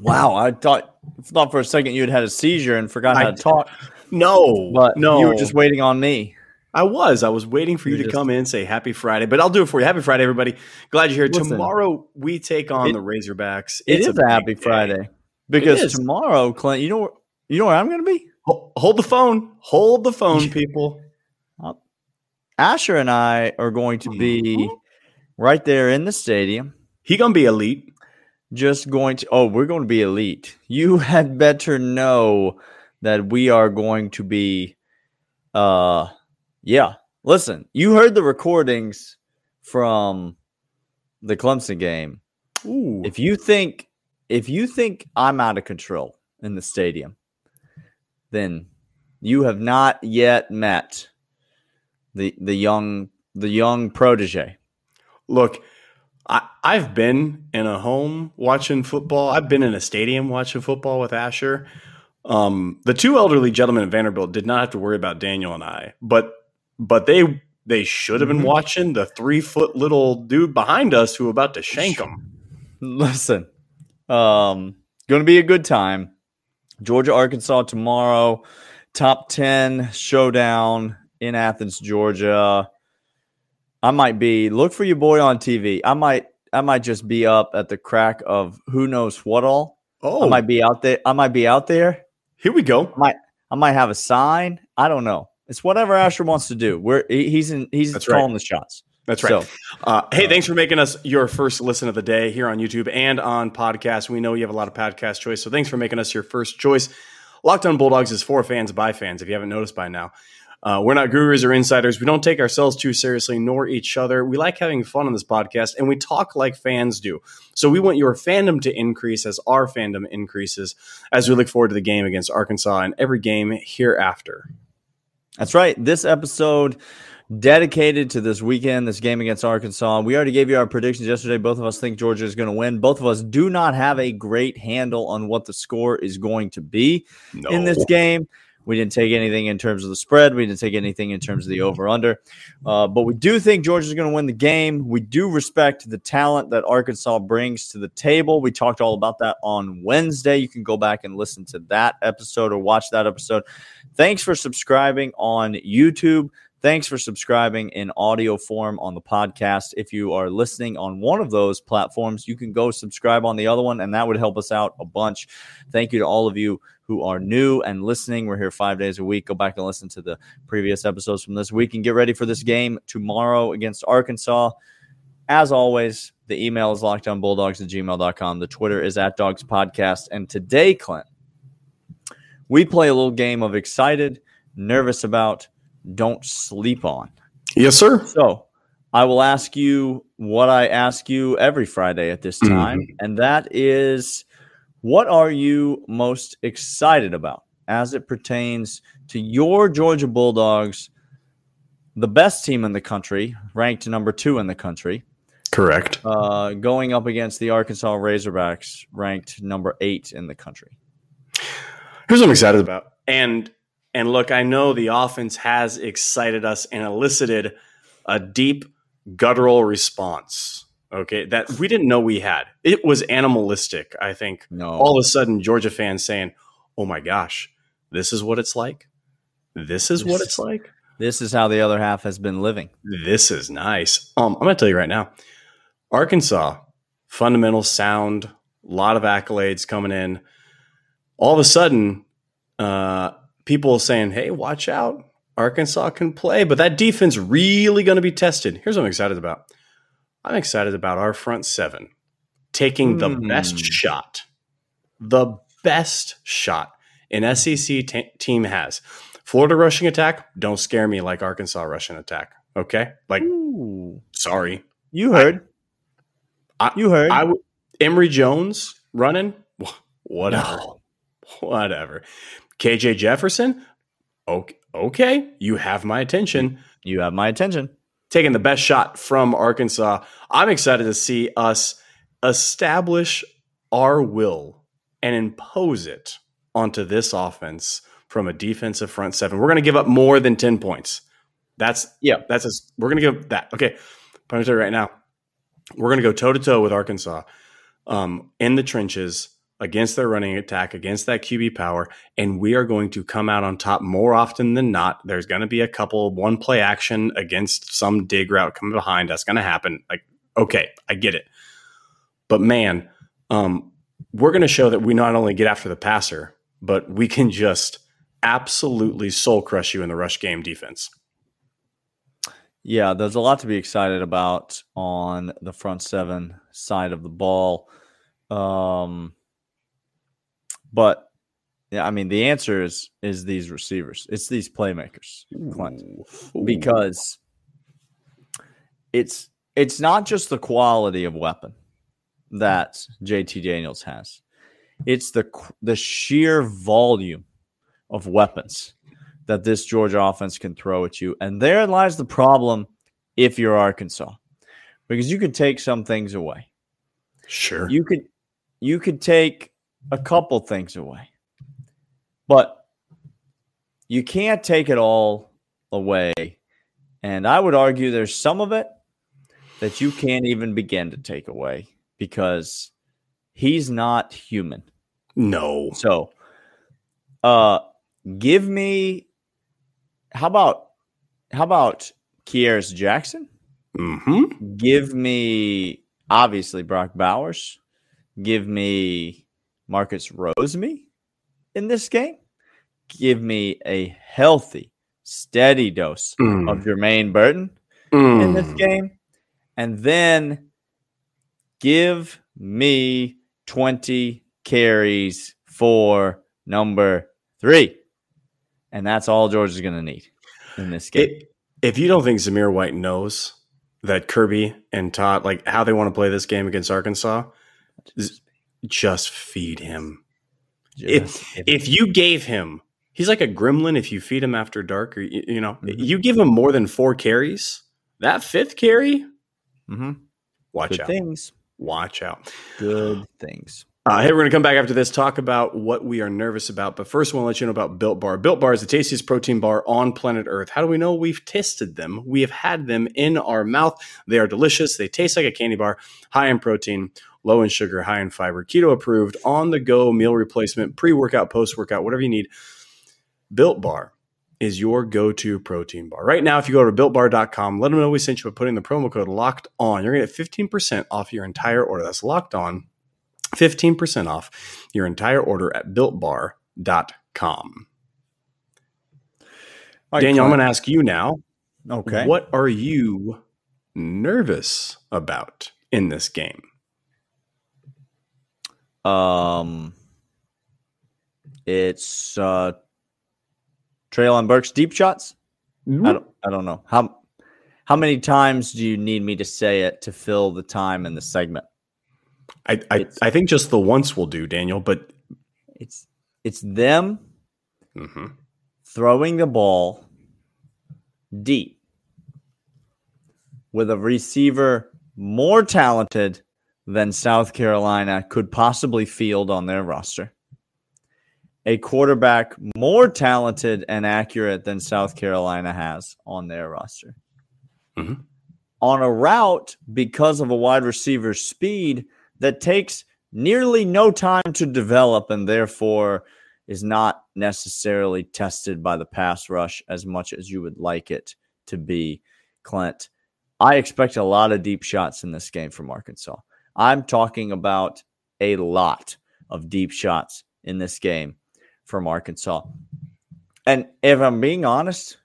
Wow, I thought thought for a second you had had a seizure and forgot how I- to talk, No, but no, you were just waiting on me. I was. I was waiting for you You're to come in and say happy Friday, but I'll do it for you. Happy Friday, everybody. Glad you're here. Listen. Tomorrow we take on It- the Razorbacks. It It's is a happy day. Friday because tomorrow, Clint, you know where you know where I'm going to be. Hold the phone. Hold the phone, people. Asher and I are going to be right there in the stadium. He gonna be elite. Just going to oh, we're going to be elite. You had better know that we are going to be uh yeah. Listen, you heard the recordings from the Clemson game. Ooh, If you think if you think I'm out of control in the stadium, then you have not yet met the the young the young protege. look, I, I've been in a home watching football. I've been in a stadium watching football with Asher. Um, the two elderly gentlemen at Vanderbilt did not have to worry about Daniel and I, but but they they should have been Mhm. watching the three foot little dude behind us who about to shank him. Listen, um, going to be a good time. Georgia, Arkansas tomorrow. Top ten showdown in Athens, Georgia. I might be look for your boy on TV. I might I might just be up at the crack of who knows what all. Oh, I might be out there. I might be out there. here we go. I Might I might have a sign. I don't know. It's whatever Asher wants to do. We're he's in he's That's right. calling the shots. That's right. So, Uh, hey, thanks for making us your first listen of the day here on YouTube and on podcast. We know you have a lot of podcast choice, so thanks for making us your first choice. Locked on Bulldogs is for fans by fans. If you haven't noticed by now, uh, we're not gurus or insiders. We don't take ourselves too seriously, nor each other. We like having fun on this podcast, and we talk like fans do. So we want your fandom to increase as our fandom increases as we look forward to the game against Arkansas and every game hereafter. That's right. This episode dedicated to this weekend, this game against Arkansas. We already gave you our predictions yesterday. Both of us think Georgia is going to win. Both of us do not have a great handle on what the score is going to be No. in this game. We didn't take anything in terms of the spread. We didn't take anything in terms of the over under. Uh, but we do think Georgia's going to win the game. We do respect the talent that Arkansas brings to the table. We talked all about that on Wednesday. You can go back and listen to that episode or watch that episode. Thanks for subscribing on YouTube. Thanks for subscribing in audio form on the podcast. If you are listening on one of those platforms, you can go subscribe on the other one, and that would help us out a bunch. Thank you to all of you who are new and listening. We're here five days a week. Go back and listen to the previous episodes from this week and get ready for this game tomorrow against Arkansas. As always, the email is lockedonbulldogs at gmail.com. The Twitter is at dogs podcast. And today, Clint, we play a little game of excited, nervous about, don't sleep on. yes, sir. So I will ask you what I ask you every Friday at this time, and that is what are you most excited about as it pertains to your Georgia Bulldogs, the best team in the country, ranked number two in the country, Correct. uh, going up against the Arkansas Razorbacks, ranked number eight in the country? Here's what I'm excited about. And and look, I know the offense has excited us and elicited a deep guttural response. Okay, that we didn't know we had. It was animalistic. I think No. all of a sudden Georgia fans saying, "Oh my gosh, this is what it's like. This is what it's like. this is how the other half has been living. This is nice." Um, I'm going to tell you right now, Arkansas, fundamental sound, a lot of accolades coming in. All of a sudden, uh, people saying, "Hey, watch out! Arkansas can play," but that defense really going to be tested. Here's what I'm excited about. I'm excited about our front seven taking the Hmm. best shot, the best shot an SEC t- team has. Florida rushing attack, don't scare me like Arkansas rushing attack. Okay, like Ooh. sorry, You heard. I- you heard. I Emory Jones running. Whatever. No. Whatever. KJ Jefferson, okay, okay, you have my attention. You have my attention. Taking the best shot from Arkansas. I'm excited to see us establish our will and impose it onto this offense from a defensive front seven. We're going to give up more than 10 points. That's yeah, that's a, we're going to give that. Okay. I'm going to tell you right now, we're going to go toe to toe with Arkansas um, in the trenches against their running attack, against that QB power, and we are going to come out on top more often than not. There's going to be a couple one play action against some dig route coming behind. That's going to happen. Like, okay, I get it. But man, um, we're going to show that we not only get after the passer, but we can just absolutely soul crush you in the rush game defense. Yeah, there's a lot to be excited about on the front seven side of the ball. Um, but yeah, I mean the answer is is these receivers. It's these playmakers, Clint, because it's it's not just the quality of weapon that JT Daniels has. It's the the sheer volume of weapons that this Georgia offense can throw at you, and there lies the problem if you're Arkansas, because you can take some things away. Sure, you could you could take a couple things away. But you can't take it all away. And I would argue there's some of it that you can't even begin to take away because he's not human. No. So, uh, give me how about how about Kearis Jackson? Mm-hmm. Give me obviously Brock Bowers. Give me Marcus Rosemy in this game. Give me a healthy, steady dose mm. of Jermaine Burton mm. in this mm. game. And then give me 20 carries for number three. And that's all George is going to need in this game. It, if you don't think Zamir White knows that Kirby and Todd, like how they want to play this game against Arkansas, just feed him. Just if if you gave him, he's like a gremlin. If you feed him after dark, or you, you know, mm-hmm. you give him more than four carries, that fifth carry, mm-hmm. watch Good out. Things. Watch out. Good things. Uh, hey, we're going to come back after this, talk about what we are nervous about. But first, I want to let you know about Built Bar. Built Bar is the tastiest protein bar on planet Earth. How do we know? We've tested them. We have had them in our mouth. They are delicious. They taste like a candy bar, high in protein low in sugar, high in fiber, keto approved, on the go meal replacement, pre workout, post workout, whatever you need. Built Bar is your go to protein bar. Right now, if you go to builtbar.com, let them know we sent you by putting the promo code locked on. You're going to get 15% off your entire order. That's locked on. 15% off your entire order at builtbar.com. Right, Daniel, I'm going to ask you now. Okay. What are you nervous about in this game? Um, it's uh, Treylon Burks' deep shots. Mm-hmm. I don't. I don't know how. How many times do you need me to say it to fill the time in the segment? I I, I think just the once will do, Daniel. But it's it's them mm-hmm. throwing the ball deep with a receiver more talented than South Carolina could possibly field on their roster. A quarterback more talented and accurate than South Carolina has on their roster. Mm-hmm. On a route, because of a wide receiver's speed that takes nearly no time to develop and therefore is not necessarily tested by the pass rush as much as you would like it to be, Clint. I expect a lot of deep shots in this game from Arkansas. I'm talking about a lot of deep shots in this game from Arkansas. And if I'm being honest,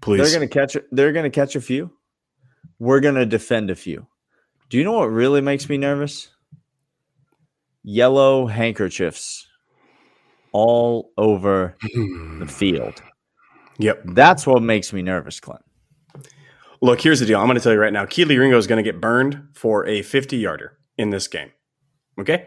please, they're going to catch. They're going to catch a few. We're going to defend a few. Do you know what really makes me nervous? Yellow handkerchiefs all over the hmm. field. Yep, that's what makes me nervous, Clint. Look, here's the deal. I'm going to tell you right now. Kelee Ringo is going to get burned for a 50 yarder in this game. Okay.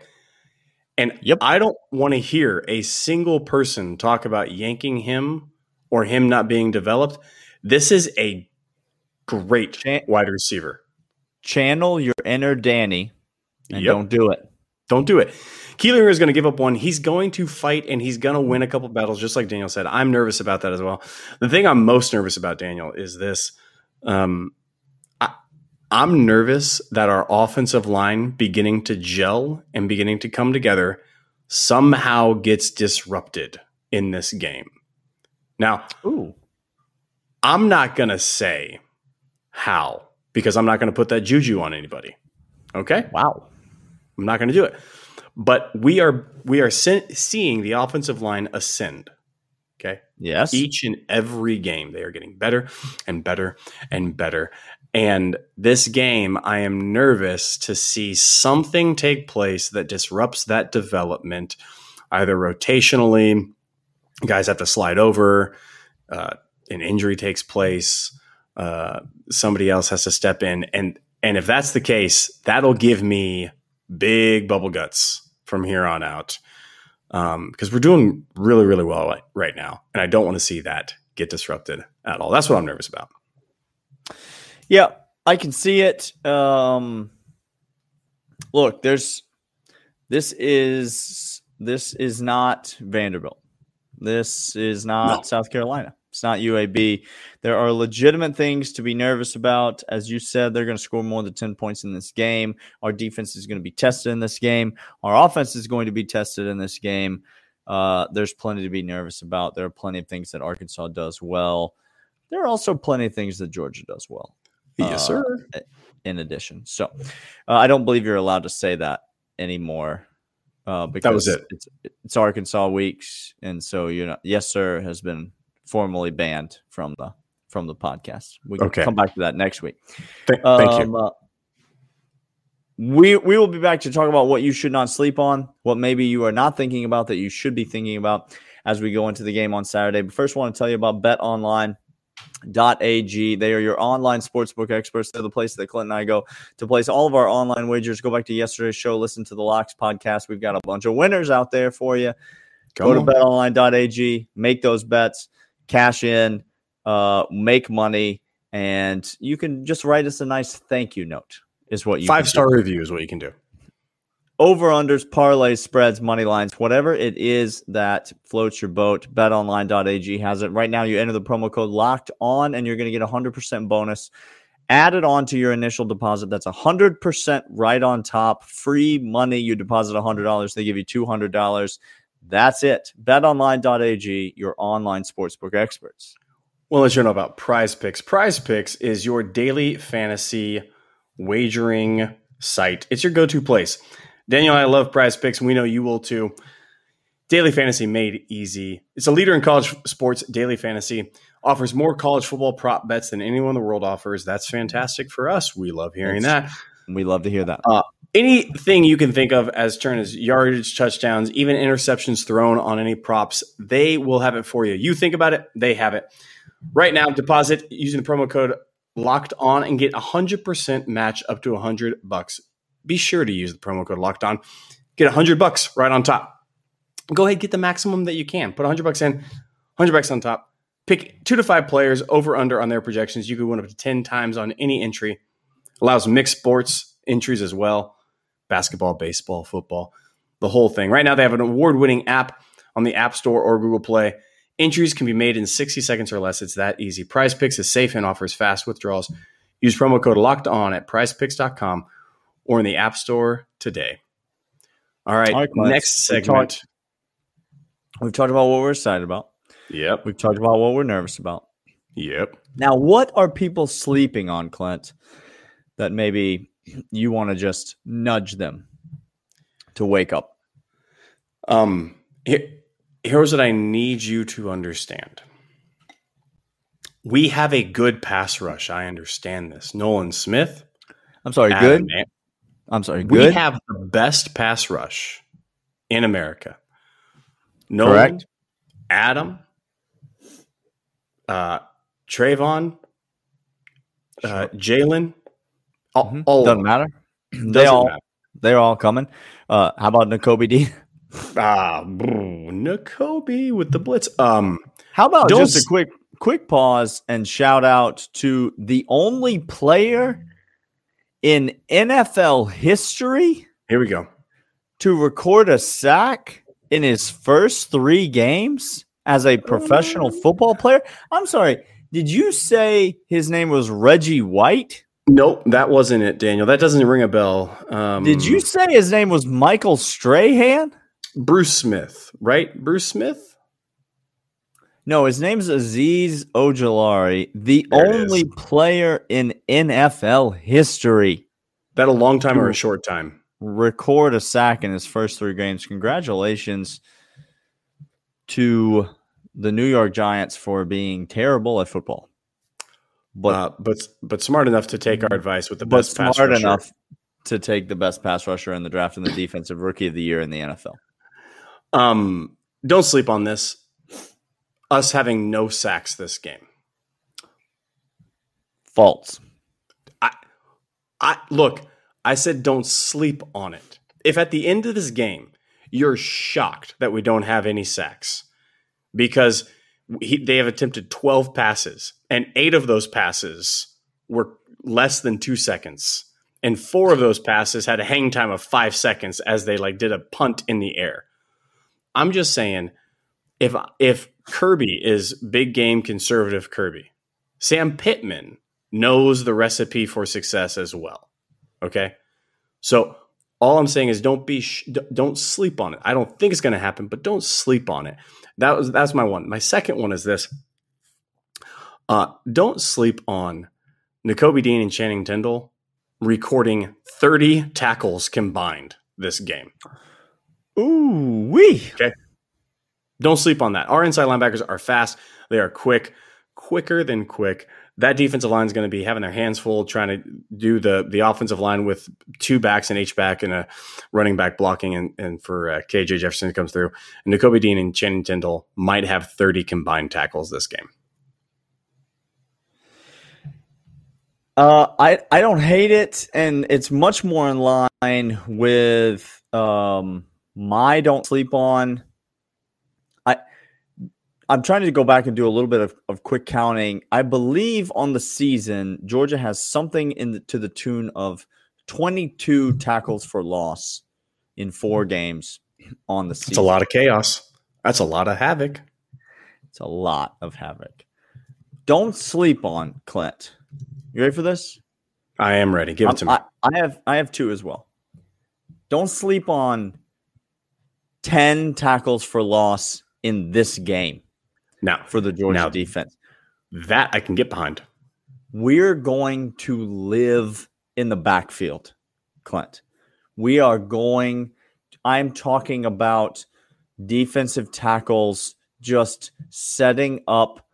And Yep. I don't want to hear a single person talk about yanking him or him not being developed. This is a great Chan- wide receiver. Channel your inner Danny and Yep. don't do it. Don't do it. Keeler is going to give up one. He's going to fight and he's going to win a couple battles, just like Daniel said. I'm nervous about that as well. The thing I'm most nervous about, Daniel, is this. Um, I, I'm nervous that our offensive line beginning to gel and beginning to come together somehow gets disrupted in this game. Now, Ooh. I'm not going to say how because I'm not going to put that juju on anybody. Okay? Wow. I'm not going to do it. But we are we are sen- seeing the offensive line ascend. Okay, Yes. each and every game they are getting better and better and better. And this game, I am nervous to see something take place that disrupts that development, either rotationally, guys have to slide over, uh, an injury takes place, uh, somebody else has to step in, and and if that's the case, that'll give me big bubble guts from here on out because we're doing really really well right, right now, and I don't want to see that get disrupted at all. That's what I'm nervous about. Yeah, I can see it. Um, look, there's this is this is not Vanderbilt. This is not No. South Carolina. It's not UAB. There are legitimate things to be nervous about. As you said, they're going to score more than 10 points in this game. Our defense is going to be tested in this game. Our offense is going to be tested in this game. Uh, there's plenty to be nervous about. There are plenty of things that Arkansas does well. There are also plenty of things that Georgia does well Yes, Uh, sir. in addition. So uh, I don't believe you're allowed to say that anymore. Uh, because was it. It's, it's Arkansas weeks, and so you know, yes, sir, has been formally banned from the from the podcast. We can Okay. come back to that next week. Th- thank you. Um, uh, we we will be back to talk about what you should not sleep on, what maybe you are not thinking about that you should be thinking about as we go into the game on Saturday. But first, I want to tell you about BetOnline.ag. They are your online sportsbook experts. They're the place that Clint and I go to place all of our online wagers. Go back to yesterday's show, listen to the Locks podcast. We've got a bunch of winners out there for you. Come go to betonline.ag, make those bets, cash in, uh, make money, and you can just write us a nice thank you note. Is what you Five do star review is what you can do. over unders, parlays, spreads, money lines, whatever it is that floats your boat. BetOnline.ag has it right now. You enter the promo code locked on, and you're going to get a hundred percent bonus added on to your initial deposit. That's a hundred percent right on top. Free money. You deposit a hundred dollars, they give you two hundred dollars. That's it. BetOnline.ag, your online sportsbook experts. Well, let's you know about Prize Picks. Prize Picks is your daily fantasy wagering site. It's your go-to place. Daniel and I love Prize Picks, and we know you will too. Daily fantasy made easy. It's a leader in college sports. Daily fantasy offers more college football prop bets than anyone in the world offers. That's fantastic for us. We love hearing that. We love to hear that. Uh, anything you can think of as turn as yardage, touchdowns, even interceptions thrown on any props, they will have it for you. You think about it, they have it. Right now, deposit using the promo code locked on and get a 100% match up to 100 bucks. Be sure to use the promo code locked on. Get 100 bucks right on top. Go ahead, get the maximum that you can. Put 100 bucks in, 100 bucks on top. Pick two to five players over under on their projections. You could win up to 10 times on any entry. Allows mixed sports entries as well basketball, baseball, football, the whole thing. Right now, they have an award winning app on the App Store or Google Play. Entries can be made in 60 seconds or less. It's that easy. Prize Picks is safe and offers fast withdrawals. Use promo code locked on at prizepicks.com or in the App Store today. All right, All right, next We segment. We've talked about what we're excited about. Yep. We've talked about what we're nervous about. Yep. Now, what are people sleeping on, Clint, that maybe you want to just nudge them to wake up? Um, here, here's what I need you to understand. We have a good pass rush. I understand this. Nolan Smith. I'm sorry, Adam good. An- I'm sorry, We have the best pass rush in America. Nolan, Correct. Adam, uh, Travon, uh, Jalen, all, Mhm. all Doesn't matter. they Doesn't all matter. they're all coming. Uh, how about Nakobe D? Ah, Nakobe with the blitz. Um, How about just a quick quick pause and shout out to the only player in NFL history here we go. to record a sack in his first 3 games as a professional football player? I'm sorry. Did you say his name was Reggie White? Nope, that wasn't it, Daniel. That doesn't ring a bell. Um, Did you say his name was Michael Strahan? Bruce Smith? Right, Bruce Smith. No, his name's Azeez Ojulari, the There only player in NFL history That a long time or a short time? record a sack in his first three games. Congratulations to the New York Giants for being terrible at football. But uh, but but smart enough to take our advice with the best pass smart rusher. enough to take the best pass rusher in the draft and the defensive rookie of the year in the NFL. Um, don't sleep on this. Us having no sacks this game. False. I, I look. I said don't sleep on it. If at the end of this game you're shocked that we don't have any sacks because he, they have attempted 12 passes and eight of those passes were less than two seconds. And four of those passes had a hang time of five seconds as they like did a punt in the air. I'm just saying if if kirby is big game conservative kirby sam pittman knows the recipe for success as well okay? So all i'm saying is don't be sh- don't sleep on it i don't think it's going to happen but don't sleep on it that was that's my one my second one is this uh, don't sleep on Nakobe Dean and Channing Tindall recording 30 tackles combined this game. Ooh wee. Okay. Don't sleep on that. Our inside linebackers are fast. They are quick, quicker than quick. That defensive line is going to be having their hands full trying to do the the offensive line with two backs and H back and a running back blocking and, and for uh, KJ Jefferson comes through. And Nakobe Dean and Channing Tindall might have 30 combined tackles this game. Uh, I I don't hate it, and it's much more in line with um my don't sleep on. I I'm trying to go back and do a little bit of, of quick counting. I believe on the season, Georgia has something in the, to the tune of 22 tackles for loss in four mm-hmm. games on the season. It's a lot of chaos. That's a lot of havoc. It's a lot of havoc. Don't sleep on Clint. You ready for this? I am ready. Give it to me. I, I have I have two as well. Don't sleep on ten tackles for loss in this game now, for the Georgia Now- defense. that I can get behind. We're going to live in the backfield, Clint. We are going. I'm talking about defensive tackles just setting up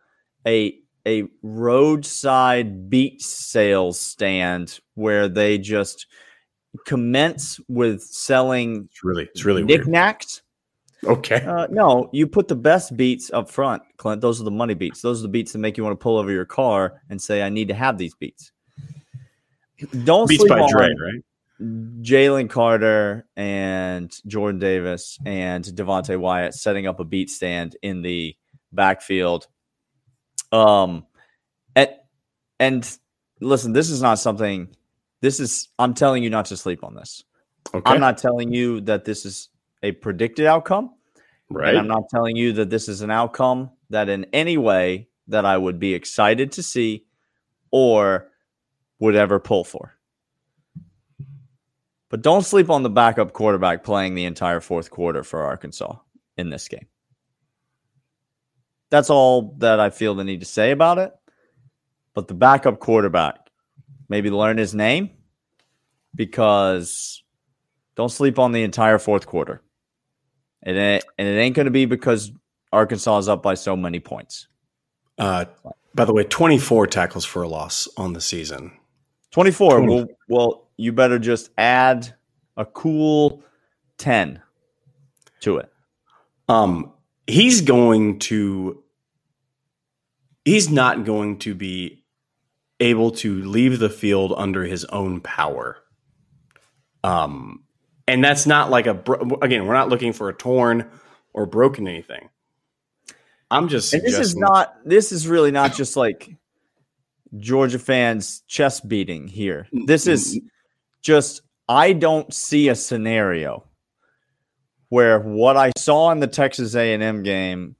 a a roadside beach sales stand where they just commence with selling It's really, it's really knickknacks. Okay. Uh, no, you put the best beats up front, Clint. Those are the money beats. Those are the beats that make you want to pull over your car and say, "I need to have these beats." Don't Beats sleep by on Dre, right? Jalen Carter and Jordan Davis and Devonte Wyatt setting up a beat stand in the backfield. Um, and and listen, this is not something. This is I'm telling you not to sleep on this. Okay. I'm not telling you that this is a predicted outcome. right. And I'm not telling you that this is an outcome that in any way that I would be excited to see or would ever pull for. But don't sleep on the backup quarterback playing the entire fourth quarter for Arkansas in this game. That's all that I feel the need to say about it. But the backup quarterback, maybe learn his name because don't sleep on the entire fourth quarter. And it, and it ain't going to be because Arkansas is up by so many points. Uh, by the way, 24 tackles for a loss on the season. 24. 20. Well, well, you better just add a cool 10 to it. Um, he's going to. He's not going to be able to leave the field under his own power. Um, And that's not like a bro- again, we're not looking for a torn or broken anything. I'm just And this is not. This is really not just like Georgia fans chest beating here. This is just. I don't see a scenario where what I saw in the Texas A&M game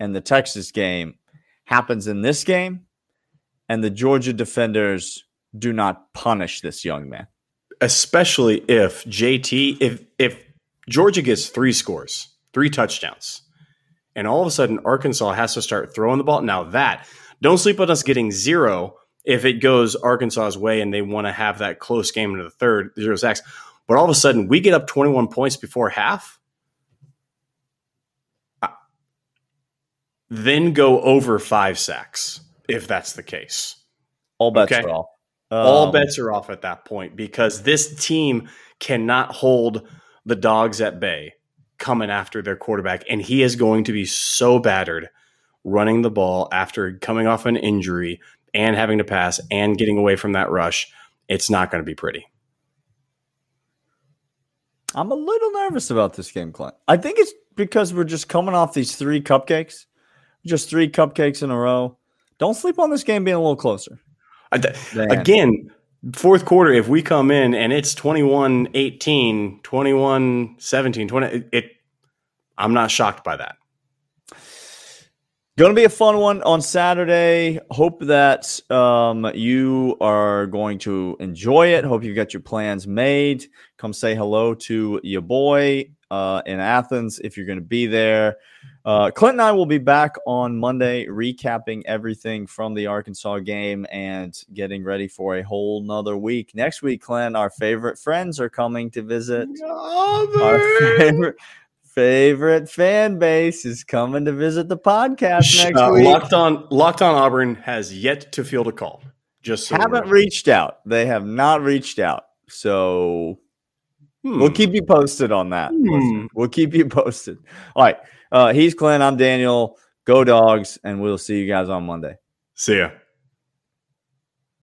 and the Texas game happens in this game, and the Georgia defenders do not punish this young man. Especially if JT if if Georgia gets three scores, three touchdowns, and all of a sudden Arkansas has to start throwing the ball. Now that don't sleep on us getting zero if it goes Arkansas's way and they want to have that close game into the third zero sacks. But all of a sudden we get up twenty one points before half. Then go over five sacks if that's the case. All bets Okay. are off. All Um, bets are off at that point because this team cannot hold the dogs at bay coming after their quarterback. And he is going to be so battered running the ball after coming off an injury and having to pass and getting away from that rush. It's not going to be pretty. I'm a little nervous about this game, Clint. I think it's because we're just coming off these three cupcakes, just three cupcakes in a row. Don't sleep on this game being a little closer. I- th- Man. Again, fourth quarter, if we come in and it's 21 18, 21 17, 20, it, it, I'm not shocked by that. Going to be a fun one on Saturday. Hope that um, you are going to enjoy it. Hope you've got your plans made. Come say hello to your boy uh, in Athens if you're going to be there. Uh, Clint and I will be back on Monday recapping everything from the Arkansas game and getting ready for a whole nother week. Next week, Clint, our favorite friends are coming to visit. Our favorite favorite fan base is coming to visit the podcast next Uh, week. Locked on, Locked on Auburn has yet to field a call. Just so haven't reached out. They have not reached out. So Hmm. we'll keep you posted on that. Hmm. We'll keep you posted. All right. Uh, he's Clint. I'm Daniel. Go dogs. And we'll see you guys on Monday. See ya.